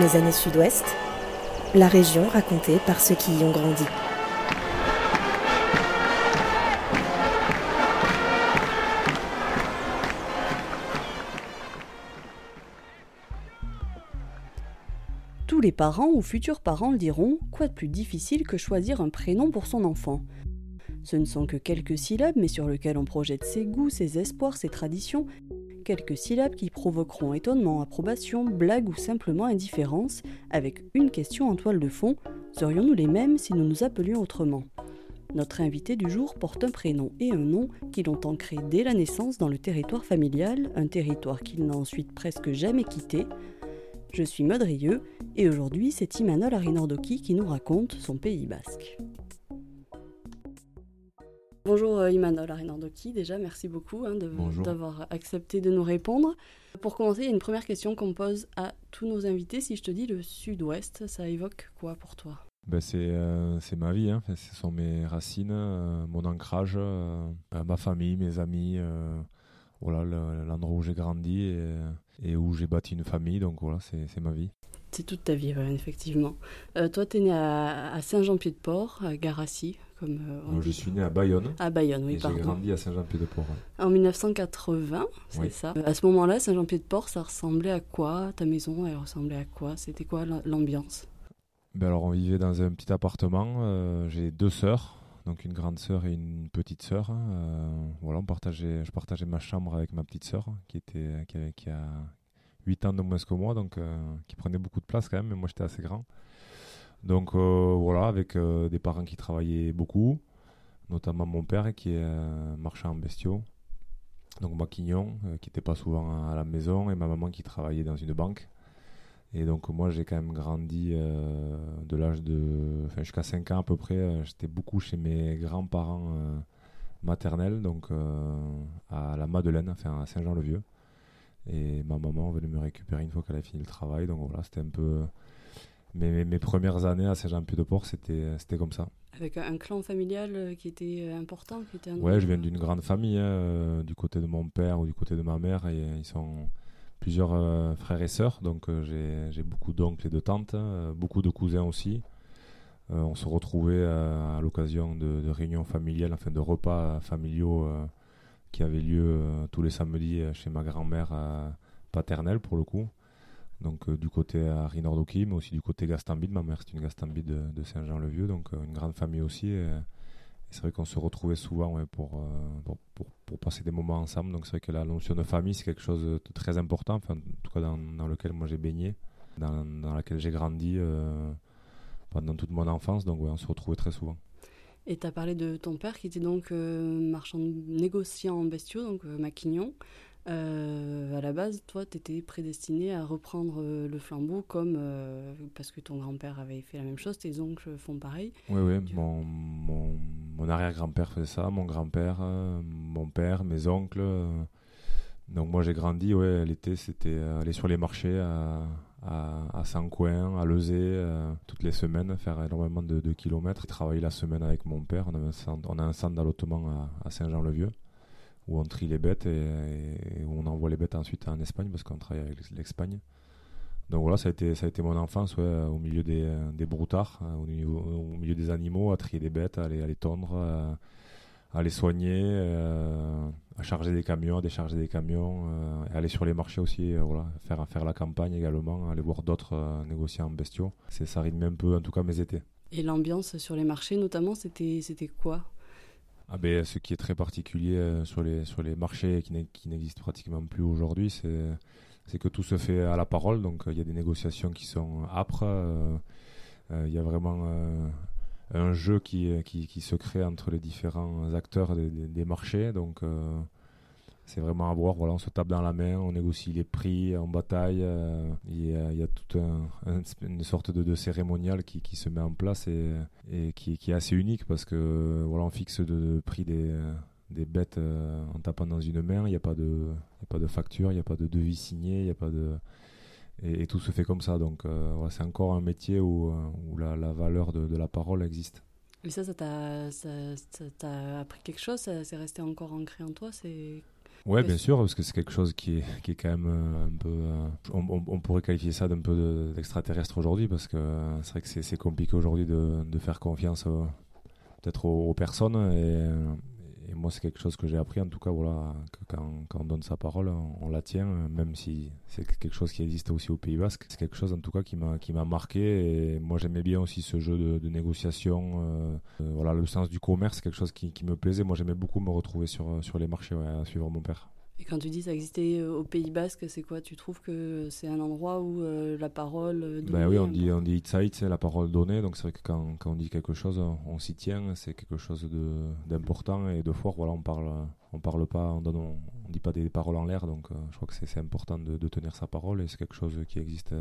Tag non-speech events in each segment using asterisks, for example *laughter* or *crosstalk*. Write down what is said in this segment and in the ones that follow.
Mes années sud-ouest, la région racontée par ceux qui y ont grandi. Tous les parents ou futurs parents le diront, quoi de plus difficile que choisir un prénom pour son enfant? Ce ne sont que quelques syllabes, mais sur lesquelles on projette ses goûts, ses espoirs, ses traditions, quelques syllabes qui provoqueront étonnement, approbation, blague ou simplement indifférence, avec une question en toile de fond serions-nous les mêmes si nous nous appelions autrement? Notre invité du jour porte un prénom et un nom qui l'ont ancré dès la naissance dans le territoire familial, un territoire qu'il n'a ensuite presque jamais quitté. Je suis Modrieux et aujourd'hui c'est Imanol Arinordoki qui nous raconte son Pays basque. Bonjour euh, Imanol Arinardoki, déjà merci beaucoup hein, d'avoir accepté de nous répondre. Pour commencer, il y a une première question qu'on pose à tous nos invités. Si je te dis le sud-ouest, ça évoque quoi pour toi? Ben euh, c'est ma vie, hein. ce sont mes racines, euh, mon ancrage, ma famille, mes amis, voilà l'endroit où j'ai grandi et, où j'ai bâti une famille, donc voilà, c'est ma vie. C'est toute ta vie, effectivement. toi, tu es né à, Saint-Jean-Pied-de-Port, à Garassi, euh, je suis né à Bayonne. À Bayonne, oui, et J'ai grandi à Saint-Jean-Pied-de-Port. En 1980, c'est ça. À ce moment-là, Saint-Jean-Pied-de-Port, ça ressemblait à quoi Ta maison, elle ressemblait à quoi? C'était quoi l'ambiance? Ben alors, on vivait dans un petit appartement. Euh, j'ai deux sœurs, donc une grande sœur et une petite sœur. Euh, voilà, on partageait, je partageais ma chambre avec ma petite sœur, qui était, qui, qui a 8 ans de moins que moi, donc qui prenait beaucoup de place quand même. Mais moi, j'étais assez grand. Donc euh, voilà, avec euh, des parents qui travaillaient beaucoup, notamment mon père qui est marchand en bestiaux, donc maquignon, euh, qui n'était pas souvent à la maison, et ma maman qui travaillait dans une banque. Et donc moi j'ai quand même grandi de l'âge de... Jusqu'à 5 ans à peu près, j'étais beaucoup chez mes grands-parents maternels, donc à la Madeleine, enfin à Saint-Jean-le-Vieux. Et ma maman venait me récupérer une fois qu'elle avait fini le travail, donc voilà, c'était un peu mes, mes, premières années à Saint-Jean-Pied-de-Port, c'était, c'était comme ça. Avec un clan familial euh, qui était euh, important qui était Ouais, je viens d'une grande famille, hein, euh, du côté de mon père ou du côté de ma mère. Et, ils sont plusieurs frères et sœurs, donc j'ai, j'ai beaucoup d'oncles et de tantes, hein, beaucoup de cousins aussi. on se retrouvait à l'occasion de, de, réunions familiales, enfin de repas familiaux qui avaient lieu tous les samedis chez ma grand-mère paternelle pour le coup donc euh, du côté Harry Nordoki, mais aussi du côté Gastambide. Ma mère, c'est une Gastambide de, de Saint-Jean-le-Vieux, donc euh, une grande famille aussi. Et, c'est vrai qu'on se retrouvait souvent euh, pour, pour, pour, passer des moments ensemble. Donc c'est vrai que la notion de famille, c'est quelque chose de très important, enfin, en tout cas dans, dans lequel moi j'ai baigné, dans, dans laquelle j'ai grandi pendant toute mon enfance. Donc on se retrouvait très souvent. Et tu as parlé de ton père qui était donc marchand négociant en bestiaux, donc maquignon. Euh, à la base, toi, tu étais prédestiné à reprendre euh, le flambeau comme euh, parce que ton grand-père avait fait la même chose, tes oncles font pareil. Oui, oui, mon, mon, mon arrière-grand-père faisait ça, mon grand-père, mon père, mes oncles. donc moi j'ai grandi, ouais, l'été c'était aller sur les marchés à, à, à Saint-Coin, à Lezé, toutes les semaines, faire énormément de, de kilomètres. Travailler la semaine avec mon père, on, avait un centre, on a un centre d'allottement à, à Saint-Jean-le-Vieux où on trie les bêtes et, où on envoie les bêtes ensuite en Espagne parce qu'on travaille avec l'Espagne. Donc voilà, ça a été, ça a été mon enfance au milieu des, des broutards, hein, au, milieu, des animaux, à trier des bêtes, à les, les tondre, à, les soigner, euh, à charger des camions, à décharger des camions, euh, aller sur les marchés aussi, euh, voilà, faire, faire la campagne également, aller voir d'autres négociants bestiaux. Ça rythme un peu, en tout cas, mes étés. Et l'ambiance sur les marchés notamment, c'était quoi? Ah ben, ce qui est très particulier euh, sur, les, sur les marchés qui n'existent pratiquement plus aujourd'hui, c'est que tout se fait à la parole. Donc il y a des négociations qui sont âpres. Euh, euh, il y a vraiment un jeu qui, qui, qui, se crée entre les différents acteurs des, des marchés. Donc c'est vraiment à voir. Voilà, on se tape dans la main, on négocie les prix, en bataille. Euh, il, y a, toute un, une sorte de, de cérémonial qui, qui, se met en place et, qui, est assez unique parce que voilà, on fixe le prix des, des bêtes euh, en tapant dans une main. Il n'y a pas de, pas de facture, il n'y a pas de devis signé, il y a pas de et, tout se fait comme ça. Donc euh, c'est encore un métier où, où la, valeur de, de, la parole existe. Et ça, ça t'a appris quelque chose? C'est resté encore ancré en toi? C'est Ouais, bien sûr, parce que c'est quelque chose qui est, qui est quand même euh, un peu. Euh, on, pourrait qualifier ça d'un peu d'extraterrestre aujourd'hui, parce que c'est vrai que c'est compliqué aujourd'hui de, de, faire confiance peut-être aux, personnes. Et, moi, c'est quelque chose que j'ai appris, en tout cas, voilà, quand, quand, on donne sa parole, on, la tient, même si c'est quelque chose qui existe aussi au Pays Basque. C'est quelque chose, en tout cas, qui m'a qui m'a marqué. Et moi, j'aimais bien aussi ce jeu de, négociation. Euh, euh, voilà, le sens du commerce, quelque chose qui, qui me plaisait. Moi, j'aimais beaucoup me retrouver sur sur les marchés, à suivre mon père. Et quand tu dis ça existait euh, au Pays Basque, c'est quoi? Tu trouves que c'est un endroit où euh, la parole euh, Ben oui, on dit, on dit c'est la parole donnée. Donc c'est vrai que quand, quand, on dit quelque chose, on s'y tient. C'est quelque chose d'important et de fort. Voilà, on parle, on parle pas, on donne, on, dit pas des paroles en l'air. Donc je crois que c'est important de, de, tenir sa parole et c'est quelque chose qui existe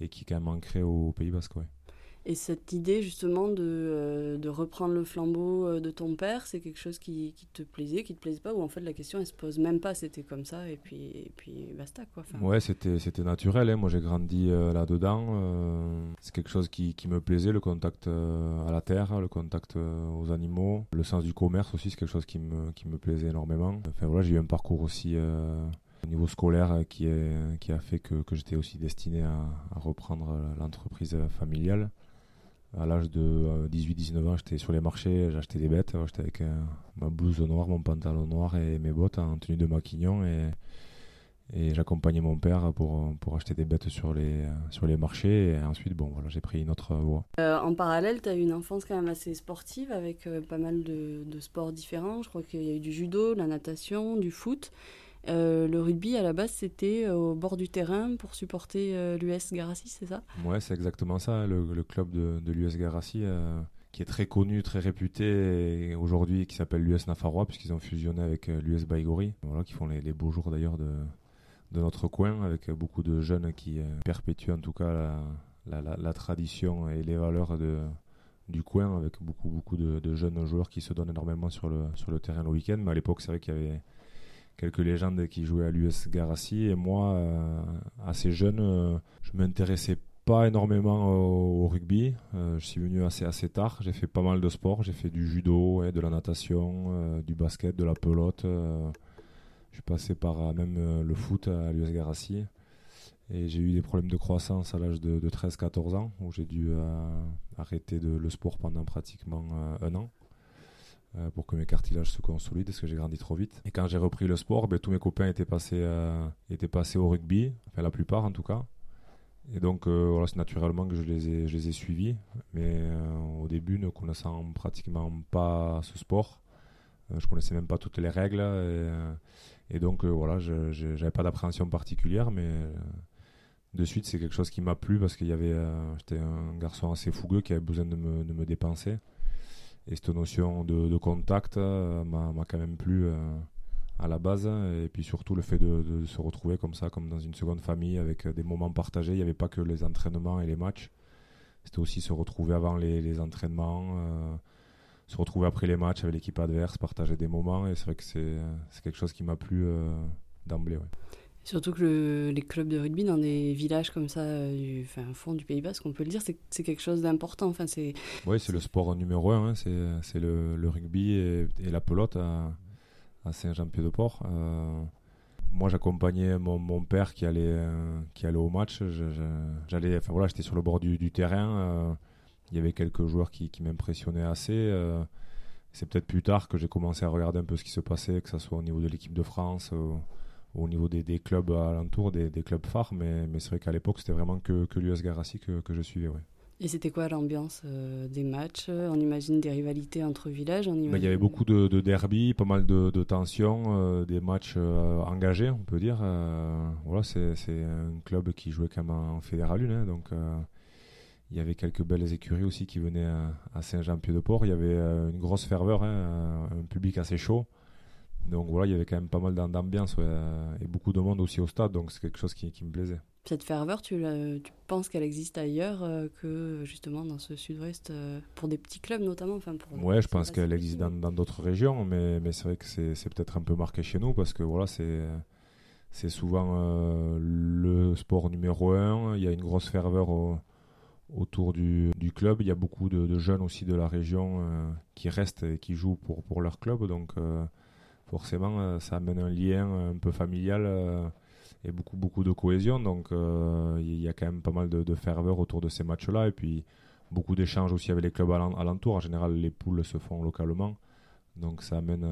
et qui est quand même ancré au, Pays Basque. Ouais. Et cette idée justement de, euh, reprendre le flambeau euh, de ton père, c'est quelque chose qui, te plaisait, qui te plaisait pas, ou en fait la question elle se pose même pas, c'était comme ça et puis, et puis basta quoi. Ouais, c'était, naturel, hein. moi j'ai grandi euh, là-dedans, c'est quelque chose qui, me plaisait, le contact à la terre, le contact aux animaux, le sens du commerce aussi, c'est quelque chose qui me, qui me plaisait énormément. Enfin voilà, j'ai eu un parcours aussi au niveau scolaire qui, est, qui a fait que, j'étais aussi destiné à reprendre l'entreprise familiale. À l'âge de 18-19 euh, ans, j'étais sur les marchés, j'achetais des bêtes. J'étais avec euh, ma blouse noire, mon pantalon noir et mes bottes en tenue de maquignon. Et, j'accompagnais mon père pour, pour acheter des bêtes sur les, sur les marchés. Et ensuite, bon, voilà, j'ai pris une autre voie. Euh, en parallèle, tu as eu une enfance quand même assez sportive avec pas mal de, de sports différents. Je crois qu'il y a eu du judo, la natation, du foot. Euh, le rugby, à la base, c'était euh, au bord du terrain pour supporter euh, l'US Garassi, c'est ça? Ouais, c'est exactement ça. Le, club de, l'US Garassi, qui est très connu, très réputé aujourd'hui, qui s'appelle l'US Nafarrois, puisqu'ils ont fusionné avec l'US Baigori, voilà, qui font les, beaux jours d'ailleurs de, notre coin, avec beaucoup de jeunes qui perpétuent en tout cas la, tradition et les valeurs du coin, avec beaucoup, beaucoup de, de, jeunes joueurs qui se donnent énormément sur le, sur le terrain le week-end. Mais à l'époque, c'est vrai qu'il y avait quelques légendes qui jouaient à l'US Garassi. Et moi, euh, assez jeune, euh, je m'intéressais pas énormément au, rugby. Euh, je suis venu assez assez tard. J'ai fait pas mal de sports. J'ai fait du judo, de la natation, du basket, de la pelote. je suis passé par même le foot à l'US Garassi. Et j'ai eu des problèmes de croissance à l'âge de, de 13-14 ans, où j'ai dû arrêter le sport pendant pratiquement un an. Euh, pour que mes cartilages se consolident parce que j'ai grandi trop vite. Et quand j'ai repris le sport, ben, tous mes copains étaient passés, euh, étaient passés au rugby, enfin la plupart en tout cas. Et donc euh, voilà, c'est naturellement que je les ai, je les ai suivis. Mais au début, ne connaissant pratiquement pas ce sport, je connaissais même pas toutes les règles. Et, donc voilà, je n'avais pas d'appréhension particulière, mais de suite c'est quelque chose qui m'a plu parce qu'il y avait, j'étais un garçon assez fougueux qui avait besoin de me, de me dépenser. Et cette notion de, contact euh, m'a quand même plu euh, à la base. Et puis surtout le fait de, se retrouver comme ça, comme dans une seconde famille, avec des moments partagés. Il n'y avait pas que les entraînements et les matchs. C'était aussi se retrouver avant les, entraînements, euh, se retrouver après les matchs avec l'équipe adverse, partager des moments. Et c'est vrai que c'est quelque chose qui m'a plu d'emblée. Surtout que les clubs de rugby dans des villages comme ça, euh, du fond du Pays Basque, on peut le dire, c'est quelque chose d'important. Enfin, oui, c'est le sport numéro un, hein, c'est le, rugby et, la pelote à, Saint-Jean-Pied-de-Port. Euh, moi, j'accompagnais mon, père qui allait, euh, au match. J'allais, enfin voilà, j'étais sur le bord du, terrain. il y avait quelques joueurs qui, m'impressionnaient assez. c'est peut-être plus tard que j'ai commencé à regarder un peu ce qui se passait, que ce soit au niveau de l'équipe de France niveau des, des clubs alentours, des, des, clubs phares, mais, mais c'est vrai qu'à l'époque, c'était vraiment que, que l'US Garassi que, que, je suivais. Ouais. Et c'était quoi l'ambiance euh, des matchs? On imagine des rivalités entre villages on Il y avait beaucoup de, de derby, pas mal de, de tensions, euh, des matchs euh, engagés, on peut dire. voilà, c'est un club qui jouait quand même en fédéral 1, hein, donc il y avait quelques belles écuries aussi qui venaient à, Saint-Jean-Pied-de-Port. Il y avait une grosse ferveur, hein, un public assez chaud. Donc voilà, il y avait quand même pas mal d'ambiance et beaucoup de monde aussi au stade, donc c'est quelque chose qui, me plaisait. Cette ferveur, tu, tu penses qu'elle existe ailleurs euh, que justement dans ce sud-ouest, euh, pour des petits clubs notamment enfin pour Ouais, je pense qu'elle existe dans d'autres régions, mais, mais c'est vrai que c'est peut-être un peu marqué chez nous parce que voilà, c'est souvent euh, le sport numéro un. Il y a une grosse ferveur autour du, du, club. Il y a beaucoup de, de, jeunes aussi de la région qui restent et qui jouent pour, pour leur club. Donc forcément, ça amène un lien un peu familial et beaucoup, beaucoup de cohésion. Donc, il y a quand même pas mal de, de ferveur autour de ces matchs-là. Et puis, beaucoup d'échanges aussi avec les clubs alentours. En général, les poules se font localement. Donc, ça amène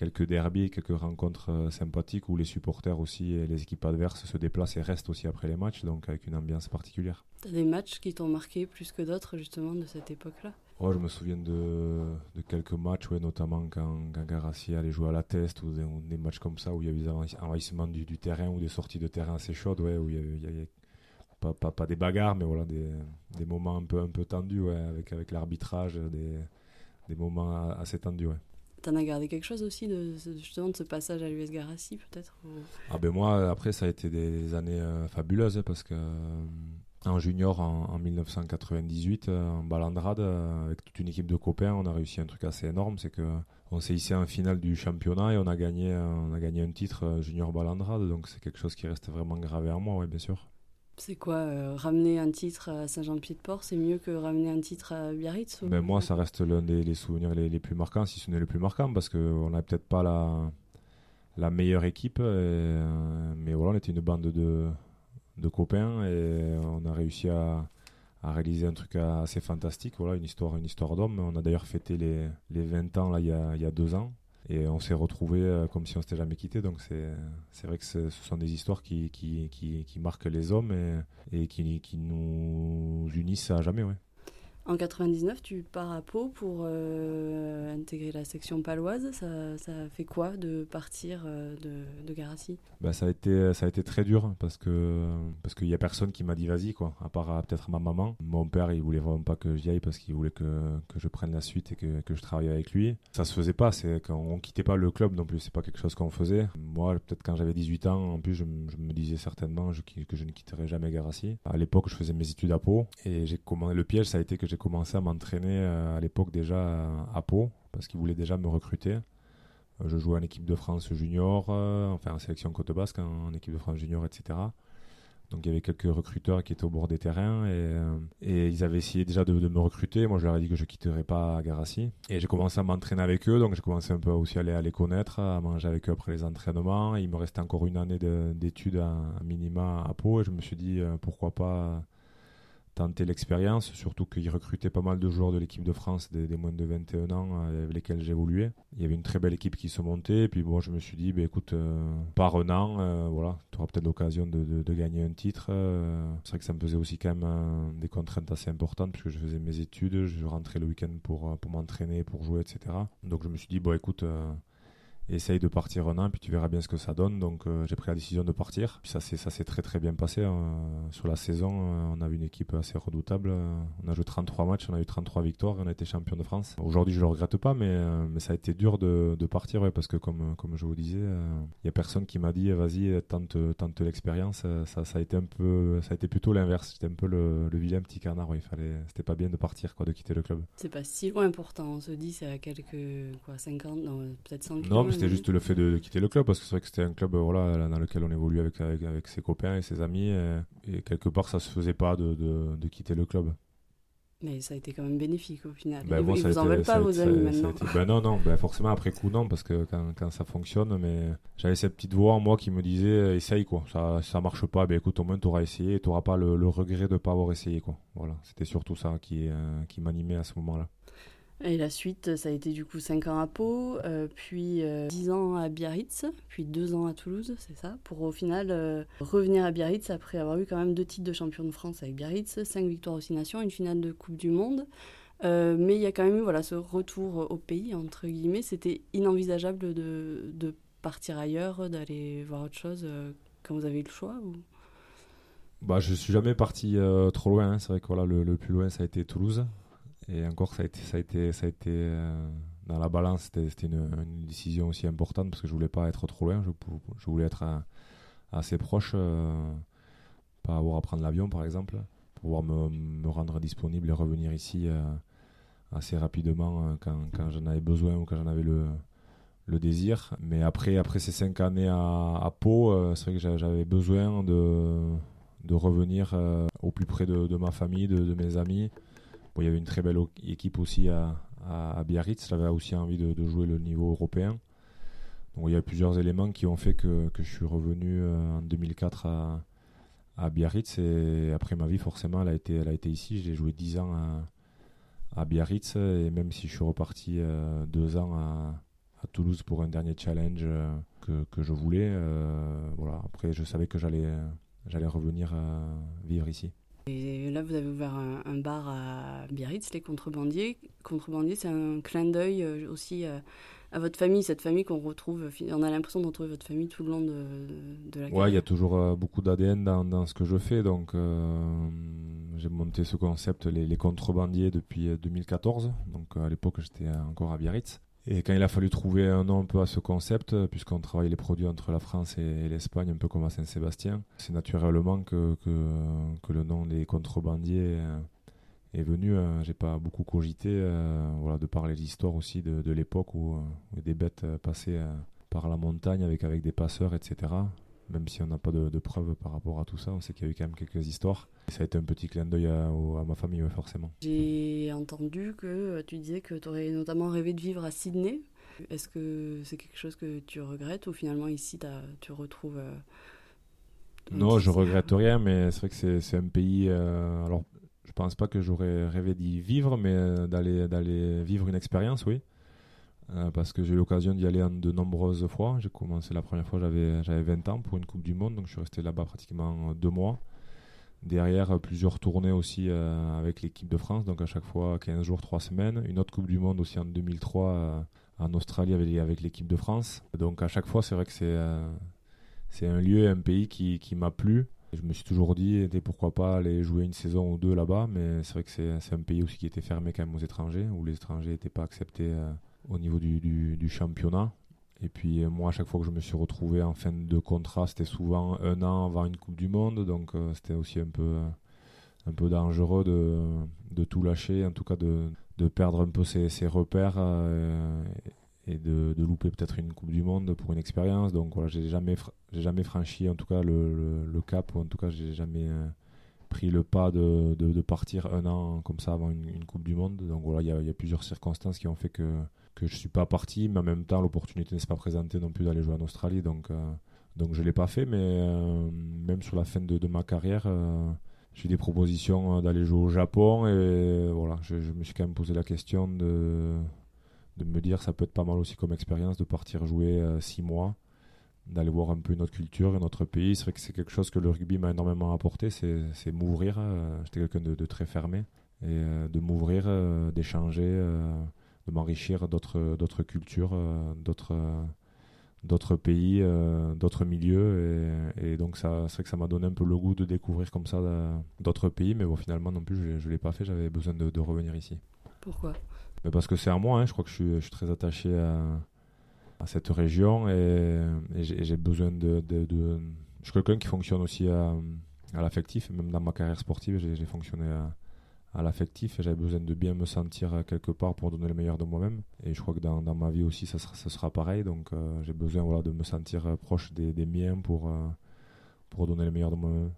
quelques derbies, quelques rencontres euh, sympathiques où les supporters aussi et les équipes adverses se déplacent et restent aussi après les matchs, donc avec une ambiance particulière. T'as des matchs qui t'ont marqué plus que d'autres justement de cette époque-là? Je me souviens de, de quelques matchs, ouais, notamment quand, quand Garassi allait jouer à la test ou des, matchs comme ça où il y avait des envahissements du, du, terrain ou des sorties de terrain assez chaudes, ouais, où il y avait, pas, pas, pas, des bagarres, mais voilà, des, des, moments un peu, un peu tendus ouais, avec, avec l'arbitrage, des, des moments assez tendus. Ouais. T'en as gardé quelque chose aussi de justement de ce passage à l'US Garassi peut-être Ah ben moi après ça a été des années euh, fabuleuses hein, parce que euh, en junior en, 1998 euh, en balandrade avec toute une équipe de copains on a réussi un truc assez énorme c'est que on s'est hissé en finale du championnat et on a gagné on a gagné un titre junior balandrade donc c'est quelque chose qui reste vraiment gravé en moi oui bien sûr. C'est quoi euh, Ramener un titre à Saint-Jean-de-Pied-de-Port, c'est mieux que ramener un titre à Biarritz ben Moi, ça reste l'un des souvenirs les, plus marquants, si ce n'est le plus marquant, parce qu'on n'a peut-être pas la, la meilleure équipe, euh, mais voilà, on était une bande de, de copains et on a réussi à, à, réaliser un truc assez fantastique, voilà, une histoire, une histoire d'homme. On a d'ailleurs fêté les, les 20 ans là, il, y a, il y a deux ans. Et on s'est retrouvés euh, comme si on s'était jamais quitté. Donc c'est vrai que ce sont des histoires qui, qui, qui, qui marquent les hommes et, et qui, qui, nous unissent à jamais. En 99, tu pars à Pau pour euh, intégrer la section paloise. Ça, ça, fait quoi de partir euh, de, de Garassi? Bah, ça, a été, ça a été très dur parce que parce qu'il n'y a personne qui m'a dit vas-y, quoi, à part euh, peut-être ma maman. Mon père, il voulait vraiment pas que j'y aille parce qu'il voulait que, que, je prenne la suite et que, que, je travaille avec lui. Ça se faisait pas, c'est qu'on quittait pas le club non plus, c'est pas quelque chose qu'on faisait. Moi, peut-être quand j'avais 18 ans, en plus, je, me disais certainement que je ne quitterais jamais Garassi. À l'époque, je faisais mes études à Pau et j'ai le piège, ça a été que j'ai commencé à m'entraîner euh, à l'époque déjà à Pau, parce qu'il voulait déjà me recruter. Euh, je jouais en équipe de France junior, euh, enfin en sélection Côte Basque, en équipe de France junior, etc. Donc il y avait quelques recruteurs qui étaient au bord des terrains et, ils avaient essayé déjà de, me recruter. Moi je leur ai dit que je quitterais pas Garassi. Et j'ai commencé à m'entraîner avec eux, donc j'ai commencé un peu aussi à à les connaître, à manger avec eux après les entraînements. il me restait encore une année d'études à, minima à Pau et je me suis dit pourquoi pas tenter l'expérience, surtout qu'il recrutait pas mal de joueurs de l'équipe de France des, moins de 21 ans euh, avec lesquels j'évoluais. Il y avait une très belle équipe qui se montait, et puis bon, je me suis dit, bah, écoute, euh, par un an, euh, voilà, tu auras peut-être l'occasion de, de, gagner un titre. c'est vrai que ça me faisait aussi quand même des contraintes assez importantes, puisque je faisais mes études, je rentrais le week-end pour, pour m'entraîner, pour jouer, etc. Donc je me suis dit, bon, écoute, essaye de partir un an, puis tu verras bien ce que ça donne. Donc euh, j'ai pris la décision de partir. Puis ça s'est très très bien passé. Hein. Sur la saison, euh, on avait une équipe assez redoutable. On a joué 33 matchs, on a eu 33 victoires et on a été champion de France. Aujourd'hui, je le regrette pas, mais, euh, mais ça a été dur de, de partir, ouais, parce que comme, comme je vous disais, il y a personne qui m'a dit vas-y, tente, tente l'expérience. Ça, ça a été un peu, ça a été plutôt l'inverse. C'était un peu le, le, vilain petit canard. Il fallait, c'était pas bien de partir, quoi, de quitter le club. C'est pas si loin pourtant. On se dit c'est à quelques quoi 50, non peut-être 100 Non, mais c'était juste le fait de, quitter le club parce que c'est vrai que c'était un club voilà, dans lequel on évoluait avec, avec, ses copains et ses amis et, quelque part ça se faisait pas de, de, quitter le club. Mais ça a été quand même bénéfique au final. Ben bon, vous en veulent pas vos amis maintenant. ben non, non, ben forcément après coup non parce que quand, quand ça fonctionne, mais j'avais cette petite voix en moi qui me disait euh, essaye quoi, ça, ça marche pas, ben écoute au moins tu auras essayé et tu n'auras pas le, le, regret de pas avoir essayé quoi. Voilà, c'était surtout ça qui, euh, qui m'animait à ce moment-là. Et la suite, ça a été du coup 5 ans à Pau, euh, puis 10 euh, ans à Biarritz, puis 2 ans à Toulouse, c'est ça, pour au final euh, revenir à Biarritz après avoir eu quand même deux titres de champion de France avec Biarritz, 5 victoires aussi Nations, une finale de Coupe du Monde. mais il y a quand même eu voilà, ce retour au pays, entre guillemets. C'était inenvisageable de, de, partir ailleurs, d'aller voir autre chose quand vous avez eu le choix ou... bah, Je suis jamais parti trop loin. Hein. C'est vrai que voilà, le, plus loin, ça a été Toulouse. Et encore, ça a été, ça a été, euh, dans la balance, c'était une, décision aussi importante parce que je voulais pas être trop loin, je, voulais être euh, assez proche, euh, pas avoir à prendre l'avion par exemple, pour pouvoir me, rendre disponible et revenir ici assez rapidement quand, j'en avais besoin ou quand j'en avais le, désir. Mais après, après ces cinq années à, Pau, c'est vrai que j'avais besoin de, revenir au plus près de, ma famille, de mes amis il y avait une très belle équipe aussi à, Biarritz. J'avais aussi envie de, jouer le niveau européen. Donc il y a plusieurs éléments qui ont fait que, je suis revenu en 2004 à, Biarritz et après ma vie forcément elle a été, elle ici. J'ai joué 10 ans à, Biarritz et même si je suis reparti euh, deux ans à, Toulouse pour un dernier challenge euh, que, je voulais, euh. Après je savais que j'allais revenir vivre ici. Et là, vous avez ouvert un, un, bar à Biarritz, les contrebandiers. Contrebandiers, c'est un clin d'œil aussi à votre famille, cette famille qu'on retrouve. On a l'impression de retrouver votre famille tout le long de, de la carrière. Ouais, il y a toujours euh, beaucoup d'ADN dans, dans, ce que je fais. Donc, euh, j'ai monté ce concept, les, les, contrebandiers, depuis 2014. Euh, donc, à l'époque, j'étais encore à Biarritz. Et quand il a fallu trouver un nom un peu à ce concept, puisqu'on travaille les produits entre la France et, l'Espagne, un peu comme à Saint-Sébastien, c'est naturellement que, le nom des contrebandiers est venu, euh, j'ai pas beaucoup cogité, euh, voilà, de parler de l'histoire aussi de, l'époque où, euh, des bêtes passaient par la montagne avec des passeurs, etc. Même si on n'a pas de, de, preuves par rapport à tout ça, on sait qu'il y a eu quand même quelques histoires. Et ça a été un petit clin d'œil à, à, ma famille, forcément. J'ai entendu que tu disais que tu aurais notamment rêvé de vivre à Sydney. Est-ce que c'est quelque chose que tu regrettes ou finalement ici tu retrouves non, je regrette rien, mais c'est vrai que c'est un pays. Euh, alors, je pense pas que j'aurais rêvé d'y vivre, mais euh, d'aller vivre une expérience, oui. Euh, parce que j'ai eu l'occasion d'y aller de nombreuses fois. J'ai commencé la première fois, j'avais j'avais 20 ans pour une Coupe du Monde, donc je suis resté là-bas pratiquement deux mois. Derrière, plusieurs tournées aussi euh, avec l'équipe de France, donc à chaque fois 15 jours, 3 semaines. Une autre Coupe du Monde aussi en 2003 en Australie avec, l'équipe de France. Donc à chaque fois, c'est vrai que c'est c'est un lieu, un pays qui, qui m'a plu. Je me suis toujours dit, pourquoi pas aller jouer une saison ou deux là-bas, mais c'est vrai que c'est un pays aussi qui était fermé quand même aux étrangers, où les étrangers n'étaient pas acceptés euh, au niveau du, du, championnat. Et puis euh, moi, à chaque fois que je me suis retrouvé en fin de contrat, c'était souvent un an avant une Coupe du Monde, donc euh, c'était aussi un peu, un peu dangereux de, de, tout lâcher, en tout cas de, de perdre un peu ses, ses repères et de, de louper peut-être une Coupe du Monde pour une expérience. Donc voilà, j'ai jamais, j'ai jamais franchi en tout cas le, le, cap, ou en tout cas j'ai jamais euh, pris le pas de, de, partir un an comme ça avant une, Coupe du Monde. Donc voilà, il y a, plusieurs circonstances qui ont fait que, que je suis pas parti, mais en même temps l'opportunité ne s'est pas présentée non plus d'aller jouer en Australie. Donc, euh, donc je l'ai pas fait, mais euh, même sur la fin de, de ma carrière. j'ai eu des propositions d'aller jouer au Japon et voilà, je, je, me suis quand même posé la question de, de me dire ça peut être pas mal aussi comme expérience de partir jouer euh, six mois, d'aller voir un peu une autre culture, un autre pays. C'est vrai que c'est quelque chose que le rugby m'a énormément apporté, c'est m'ouvrir. Euh, j'étais quelqu'un de, très fermé et euh, de m'ouvrir, d'échanger, de m'enrichir d'autres cultures, d'autres d'autres pays, d'autres milieux. Et, donc, ça, c'est vrai que ça m'a donné un peu le goût de découvrir comme ça d'autres pays. Mais bon, finalement, non plus, je ne l'ai pas fait. J'avais besoin de, de, revenir ici. Pourquoi? Parce que c'est à moi, hein, je crois que je suis, je suis très attaché à, à, cette région et, j'ai besoin de, de, de, Je suis quelqu'un qui fonctionne aussi à, à l'affectif, même dans ma carrière sportive, j'ai fonctionné à, à l'affectif et j'avais besoin de bien me sentir quelque part pour donner le meilleur de moi-même. Et je crois que dans, ma vie aussi, ça sera, ça sera pareil. Donc euh, j'ai besoin voilà, de me sentir proche des, miens pour, euh, pour donner le meilleur de moi-même.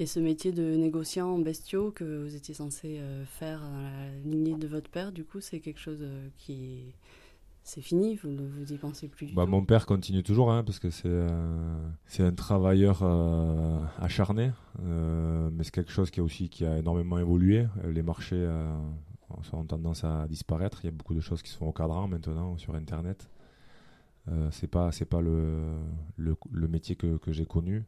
Et ce métier de négociant en bestiaux que vous étiez censé euh, faire dans la lignée de votre père, du coup, c'est quelque chose euh, qui c'est fini, vous ne vous y pensez plus bah, Mon père continue toujours, hein, parce que c'est euh, un travailleur acharné, mais c'est quelque chose qui a aussi qui a énormément évolué. Les marchés ont tendance à disparaître. Il y a beaucoup de choses qui se font au cadran maintenant sur Internet. c'est pas pas le, le, le métier que, que j'ai connu.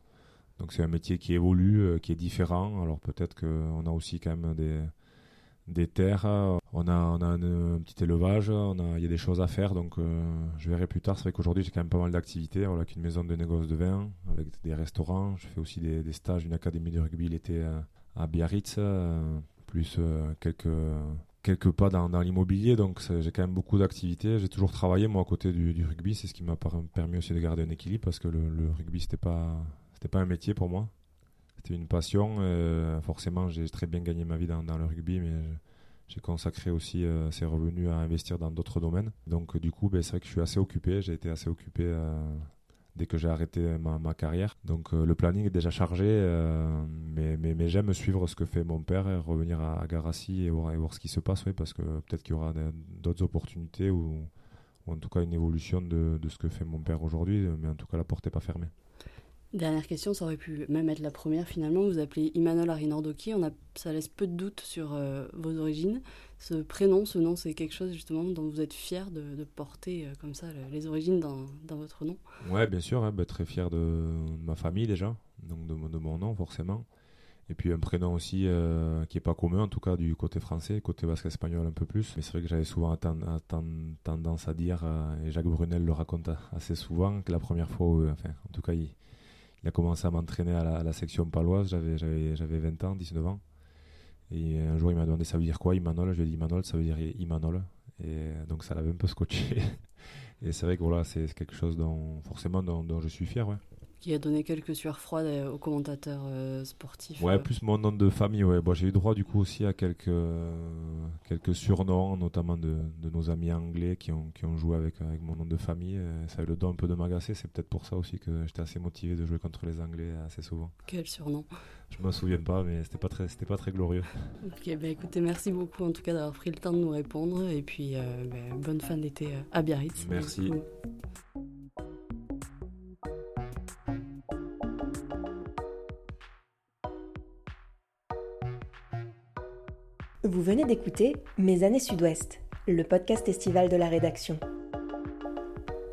Donc c'est un métier qui évolue, euh, qui est différent. Alors peut-être qu'on a aussi quand même des, des terres, on a, on a un, petit élevage, a, il y a des choses à faire. Donc euh, je verrai plus tard. C'est vrai qu'aujourd'hui j'ai quand même pas mal d'activités. Voilà, qu'une maison de négoce de vin avec des restaurants. Je fais aussi des, stages, une académie de rugby l'été à, Biarritz, euh, plus quelques quelques pas dans, l'immobilier, donc j'ai quand même beaucoup d'activités. J'ai toujours travaillé moi à côté du, rugby, c'est ce qui m'a permis aussi de garder un équilibre parce que le, le rugby c'était pas pas un métier pour moi. C'était une passion. Euh, forcément, j'ai très bien gagné ma vie dans, le rugby, mais j'ai consacré aussi euh, ces revenus à investir dans d'autres domaines. Donc, du coup, ben, c'est vrai que je suis assez occupé. J'ai été assez occupé euh, dès que j'ai arrêté ma, carrière. Donc, le planning est déjà chargé, mais, j'aime suivre ce que fait mon père et revenir à, Garassi et voir, ce qui se passe, parce que peut-être qu'il y aura d'autres opportunités ou en tout cas une évolution de, de ce que fait mon père aujourd'hui, mais en tout cas la porte n'est pas fermée. Dernière question, ça aurait pu même être la première finalement. Vous appelez Imanol Arinordoki, ça laisse peu de doute sur euh, vos origines. Ce prénom, ce nom, c'est quelque chose justement dont vous êtes fier de, porter euh, comme ça les origines dans, dans, votre nom? Ouais, bien sûr, hein, bah, très fier de ma famille déjà, donc de, mon nom forcément. Et puis un prénom aussi euh, qui n'est pas commun, en tout cas du côté français, côté basque espagnol un peu plus. Mais c'est vrai que j'avais souvent tendance à dire, et Jacques Brunel le raconte assez souvent, que la première fois, enfin, en tout cas, il, il a commencé à m'entraîner à, la, section paloise, j'avais, j'avais, j'avais 20 ans, 19 ans. Et un jour, il m'a demandé ça veut dire quoi, Imanol? Je lui ai dit Imanol, ça veut dire Imanol. Et donc, ça l'avait un peu scotché. *laughs* Et c'est vrai que voilà, c'est quelque chose dont, forcément, dont, dont je suis fier. Ouais qui a donné quelques sueurs froides euh, aux commentateurs euh, sportifs. Ouais, euh. plus mon nom de famille. Ouais. Bon, j'ai eu droit du coup aussi à quelques, quelques surnoms, notamment de, de, nos amis anglais qui ont, qui ont joué avec, avec mon nom de famille. Ça a eu le don un peu de m'agacer. C'est peut-être pour ça aussi que j'étais assez motivé de jouer contre les Anglais assez souvent. Quel surnom Je me souviens pas, mais c'était pas très, c'était pas très glorieux. Ok, bah écoutez, merci beaucoup en tout cas d'avoir pris le temps de nous répondre et puis bah, bonne fin d'été à Biarritz. Merci. Vous venez d'écouter Mes années Sud-Ouest, le podcast estival de la rédaction.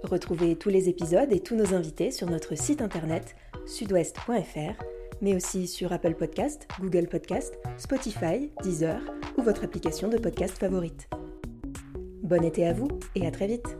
Retrouvez tous les épisodes et tous nos invités sur notre site internet sudouest.fr, mais aussi sur Apple Podcast, Google Podcast, Spotify, Deezer ou votre application de podcast favorite. Bon été à vous et à très vite